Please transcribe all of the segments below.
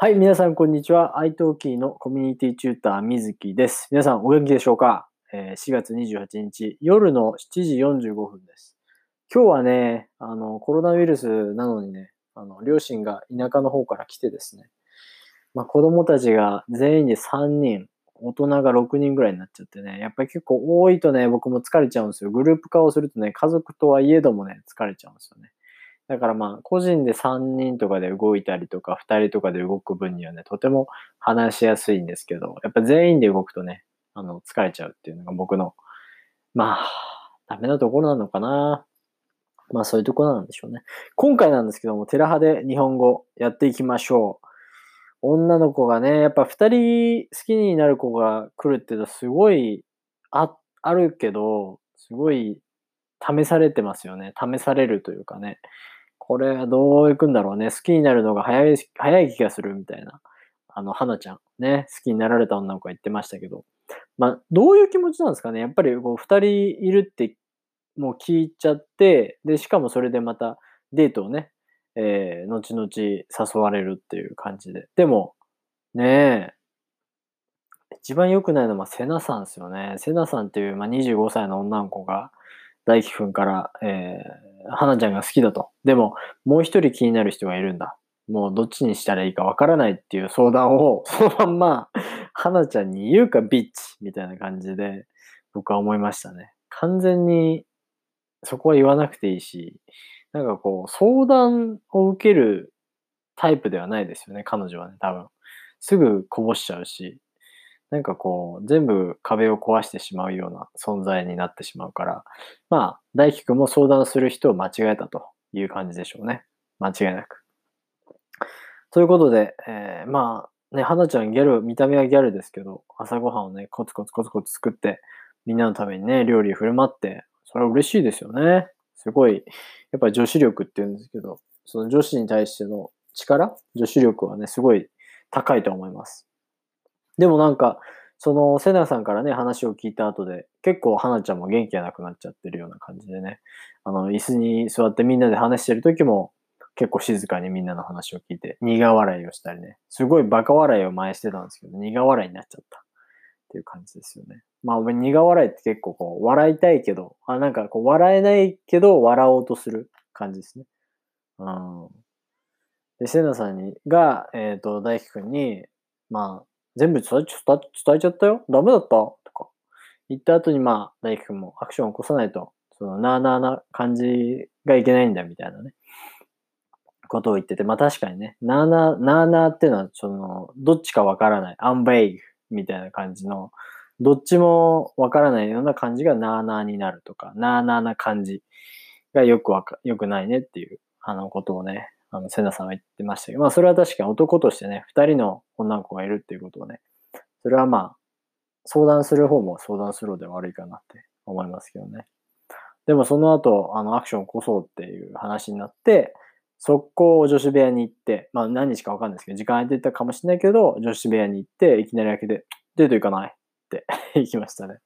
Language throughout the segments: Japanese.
はい、皆さん、こんにちは。iTalki のコミュニティチューター、みずきです。皆さん、お元気でしょうか、えー ?4 月28日、夜の7時45分です。今日はね、あの、コロナウイルスなのにね、あの、両親が田舎の方から来てですね、まあ、子供たちが全員で3人、大人が6人ぐらいになっちゃってね、やっぱり結構多いとね、僕も疲れちゃうんですよ。グループ化をするとね、家族とはいえどもね、疲れちゃうんですよね。だからまあ、個人で3人とかで動いたりとか、2人とかで動く分にはね、とても話しやすいんですけど、やっぱ全員で動くとね、あの、疲れちゃうっていうのが僕の、まあ、ダメなところなのかな。まあ、そういうところなんでしょうね。今回なんですけども、テラハで日本語やっていきましょう。女の子がね、やっぱ2人好きになる子が来るっていうのはすごい、あ、あるけど、すごい試されてますよね。試されるというかね。これはどういくんだろうね。好きになるのが早い、早い気がするみたいな。あの、花ちゃんね、好きになられた女の子が言ってましたけど。まあ、どういう気持ちなんですかね。やっぱりこう、二人いるってもう聞いちゃって、で、しかもそれでまたデートをね、えー、後々誘われるっていう感じで。でも、ねえ、一番良くないのは、まあ、セナさんですよね。セナさんっていう、まあ、25歳の女の子が、大輝くんから、えー、花ちゃんが好きだと。でも、もう一人気になる人がいるんだ。もうどっちにしたらいいかわからないっていう相談を、そのまんま、花ちゃんに言うかビッチみたいな感じで、僕は思いましたね。完全に、そこは言わなくていいし、なんかこう、相談を受けるタイプではないですよね、彼女はね、多分。すぐこぼしちゃうし、なんかこう、全部壁を壊してしまうような存在になってしまうから、まあ、大輝くんも相談する人を間違えたという感じでしょうね。間違いなく。ということで、えー、まあ、ね、花ちゃんギャル、見た目はギャルですけど、朝ごはんをね、コツコツコツコツ作って、みんなのためにね、料理振る舞って、それは嬉しいですよね。すごい、やっぱり女子力って言うんですけど、その女子に対しての力女子力はね、すごい高いと思います。でもなんか、その、セナさんからね、話を聞いた後で、結構、花ちゃんも元気がなくなっちゃってるような感じでね、あの、椅子に座ってみんなで話してる時も、結構静かにみんなの話を聞いて、苦笑いをしたりね、すごいバカ笑いを前してたんですけど、苦笑いになっちゃったっていう感じですよね。まあ、苦笑いって結構こう、笑いたいけど、あ、なんかこう、笑えないけど、笑おうとする感じですね。うん。で、セナさんに、が、えっ、と、大輝くんに、まあ、全部伝え伝えちゃったよ？ダメだった？とか。言った後に、まあ、大輝くんもアクションを起こさないと、その、なーなーな感じがいけないんだ、みたいなね。ことを言ってて、まあ確かにね、なーなー、なーなーっていうのは、その、どっちかわからない、アンベイグみたいな感じの、どっちもわからないような感じがなーなーになるとか、なーなーな感じがよくわか、よくないねっていう、あのことをね、あの、セナさんは言ってましたけど、まあそれは確かに男としてね、二人の女の子がいるっていうことをね、それはまあ、相談する方も相談するので悪いかなって思いますけどね。でもその後、あの、アクションを起こそうっていう話になって、速攻女子部屋に行って、まあ何日かわかんないですけど、時間空いてたかもしれないけど、女子部屋に行って、いきなり開けて、デート行かないって 行きましたね。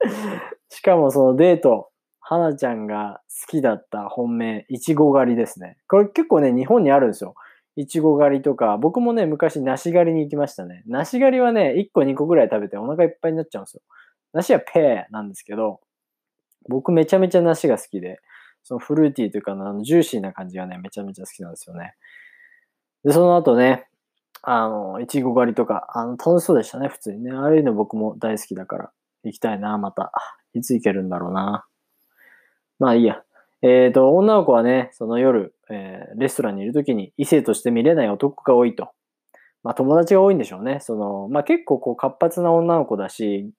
しかもそのデート、花ちゃんが好きだった本命、いちご狩りですね。これ結構ね、日本にあるんですよ。いちご狩りとか、僕もね、昔梨狩りに行きましたね。梨狩りはね、1個2個ぐらい食べてお腹いっぱいになっちゃうんですよ。梨はペーなんですけど、僕めちゃめちゃ梨が好きで、そのフルーティーというか、あの、ジューシーな感じがね、めちゃめちゃ好きなんですよね。で、その後ね、あの、いちご狩りとか、あの、楽しそうでしたね、普通にね。ああいうの僕も大好きだから、行きたいな、また。いつ行けるんだろうな。まあいいや。えっ、と、女の子はね、その夜、えーレストランにいるときに異性として見れない男が多いと。まあ友達が多いんでしょうね。その、まあ結構こう活発な女の子だし、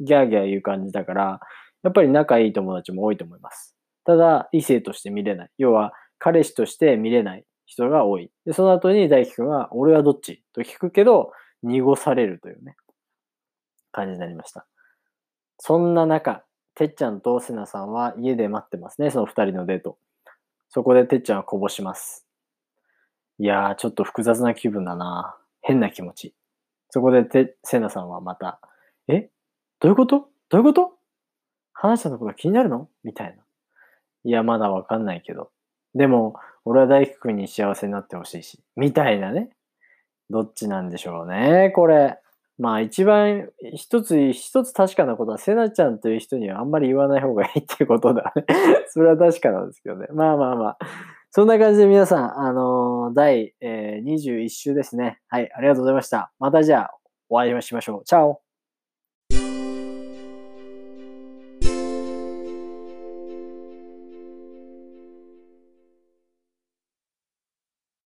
ギャーギャー言う感じだから、やっぱり仲いい友達も多いと思います。ただ、異性として見れない。要は、彼氏として見れない人が多い。で、その後に大輝くんは、俺はどっちと聞くけど、濁されるというね、感じになりました。そんな中、てっちゃんとせなさんは家で待ってますね、その二人のデート。そこでてっちゃんはこぼします。いやー、ちょっと複雑な気分だな。変な気持ち。そこでて、せなさんはまた、え？どういうこと？どういうこと？花ちゃんのことが気になるの？みたいな。いや、まだわかんないけど。でも、俺は大輝くんに幸せになってほしいし。みたいなね。どっちなんでしょうね、これ。まあ一番、一つ、一つ確かなことは、せなちゃんという人にはあんまり言わない方がいいっていうことだね。それは確かなんですけどね。まあまあまあ。そんな感じで皆さん、あのー、第、えー、21週ですね。はい、ありがとうございました。またじゃあ、お会いしましょう。チャオ